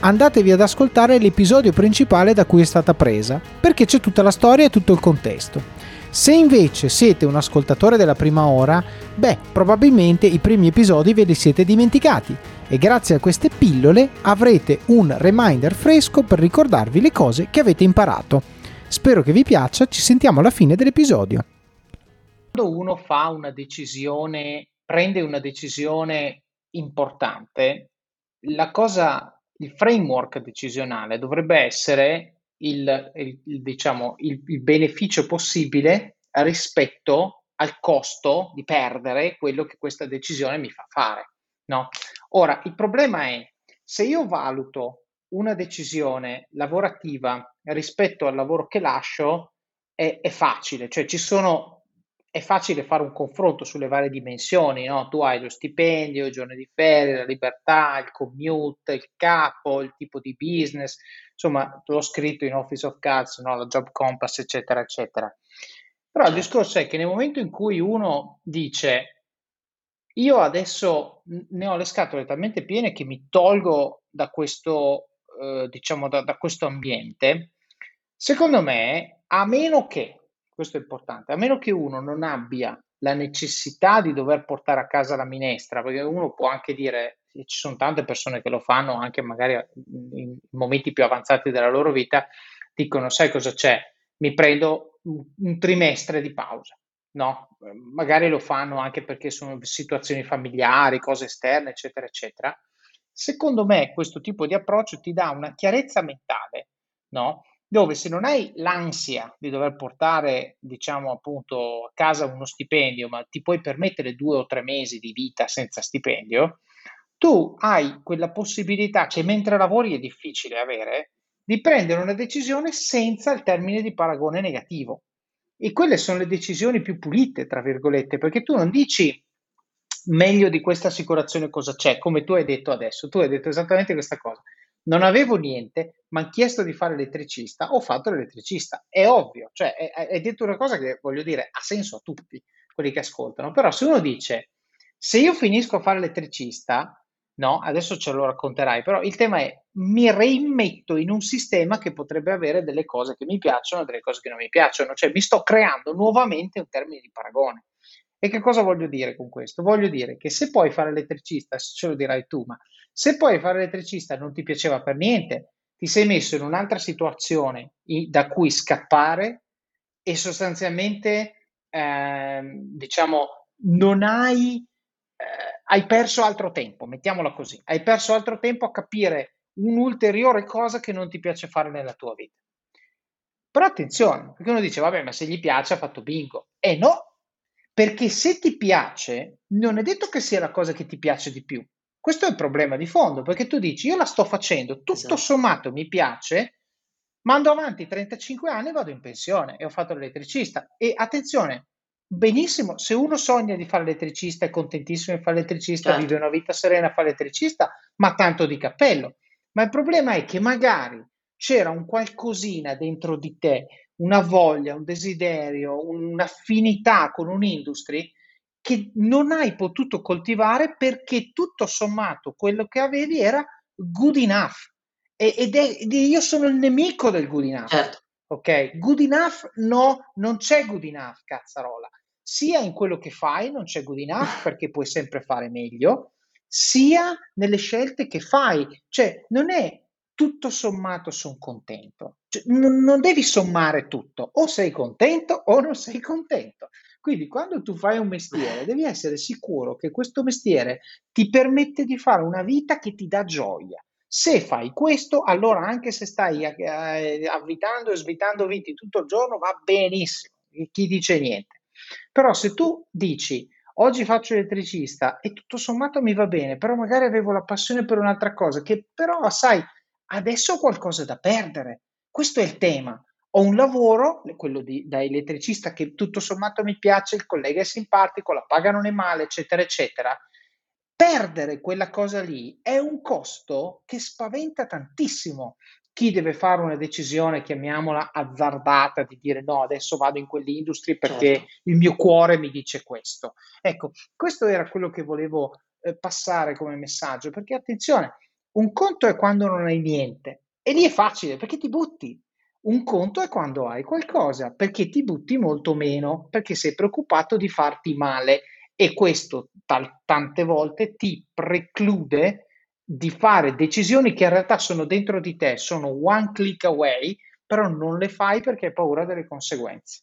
andatevi ad ascoltare l'episodio principale da cui è stata presa, perché c'è tutta la storia e tutto il contesto. Se invece siete un ascoltatore della prima ora, beh, probabilmente i primi episodi ve li siete dimenticati e grazie a queste pillole avrete un reminder fresco per ricordarvi le cose che avete imparato. Spero che vi piaccia, ci sentiamo alla fine dell'episodio. Quando uno fa una decisione, prende una decisione importante, la cosa il framework decisionale dovrebbe essere il, il, il, diciamo, il, il beneficio possibile rispetto al costo di perdere quello che questa decisione mi fa fare. No? Ora, il problema è se io valuto una decisione lavorativa rispetto al lavoro che lascio, è, è facile, cioè ci sono è facile fare un confronto sulle varie dimensioni, no? Tu hai lo stipendio, i giorni di ferie, la libertà, il commute, il capo, il tipo di business, insomma, l'ho scritto in Office of Cards, no? la Job Compass, eccetera, eccetera. Però il discorso è che nel momento in cui uno dice io adesso ne ho le scatole talmente piene che mi tolgo da questo, eh, diciamo, da, da questo ambiente, secondo me, a meno che questo è importante, a meno che uno non abbia la necessità di dover portare a casa la minestra, perché uno può anche dire, ci sono tante persone che lo fanno anche magari in momenti più avanzati della loro vita, dicono, sai cosa c'è? Mi prendo un, trimestre di pausa. No, magari lo fanno anche perché sono situazioni familiari, cose esterne, eccetera, eccetera. Secondo me questo tipo di approccio ti dà una chiarezza mentale, no? Dove se non hai l'ansia di dover portare, diciamo appunto, a casa uno stipendio, ma ti puoi permettere due o tre mesi di vita senza stipendio, tu hai quella possibilità che mentre lavori è difficile avere di prendere una decisione senza il termine di paragone negativo. E quelle sono le decisioni più pulite, tra virgolette, perché tu non dici meglio di questa assicurazione cosa c'è, come tu hai detto adesso, tu hai detto esattamente questa cosa non avevo niente, mi hanno chiesto di fare elettricista, ho fatto l'elettricista. È ovvio, cioè è, detto una cosa che voglio dire ha senso a tutti quelli che ascoltano. Però se uno dice se io finisco a fare elettricista, no, adesso ce lo racconterai, però il tema è mi reimmetto in un sistema che potrebbe avere delle cose che mi piacciono e delle cose che non mi piacciono, cioè mi sto creando nuovamente un termine di paragone. E che cosa voglio dire con questo? Voglio dire che se puoi fare elettricista, ce lo dirai tu, ma se puoi fare elettricista non ti piaceva per niente, ti sei messo in un'altra situazione da cui scappare e sostanzialmente, eh, diciamo, non hai, eh, hai perso altro tempo, mettiamola così, hai perso altro tempo a capire un'ulteriore cosa che non ti piace fare nella tua vita. Però attenzione, perché uno dice, vabbè, ma se gli piace ha fatto bingo. E no, perché se ti piace, non è detto che sia la cosa che ti piace di più. Questo è il problema di fondo, perché tu dici io la sto facendo, tutto esatto. sommato mi piace, Mando avanti 35 anni e vado in pensione e ho fatto l'elettricista. E attenzione, benissimo, se uno sogna di fare l'elettricista, è contentissimo di fare l'elettricista, certo. vive una vita serena a fare l'elettricista, ma tanto di cappello. Ma il problema è che magari c'era un qualcosina dentro di te, una voglia, un desiderio, un'affinità con un'industria che non hai potuto coltivare perché tutto sommato quello che avevi era good enough. ed, è, ed io sono il nemico del good enough. Certo. Ok, good enough no, non c'è good enough, cazzarola. Sia in quello che fai non c'è good enough perché puoi sempre fare meglio, sia nelle scelte che fai. Cioè, non è tutto sommato sono contento. Cioè, non, non devi sommare tutto, o sei contento o non sei contento. Quindi quando tu fai un mestiere devi essere sicuro che questo mestiere ti permette di fare una vita che ti dà gioia. Se fai questo, allora anche se stai eh, avvitando e svitando viti tutto il giorno va benissimo, chi dice niente. Però se tu dici oggi faccio elettricista e tutto sommato mi va bene, però magari avevo la passione per un'altra cosa che però sai adesso ho qualcosa da perdere. Questo è il tema. Ho un lavoro, quello di, da elettricista, che tutto sommato mi piace, il collega è simpatico, la paga non è male, eccetera, eccetera. Perdere quella cosa lì è un costo che spaventa tantissimo chi deve fare una decisione, chiamiamola azzardata, di dire no, adesso vado in quell'industria perché certo. il mio cuore mi dice questo. Ecco, questo era quello che volevo eh, passare come messaggio, perché attenzione, un conto è quando non hai niente e lì è facile perché ti butti. Un conto è quando hai qualcosa perché ti butti molto meno, perché sei preoccupato di farti male e questo tal- tante volte ti preclude di fare decisioni che in realtà sono dentro di te, sono one click away, però non le fai perché hai paura delle conseguenze.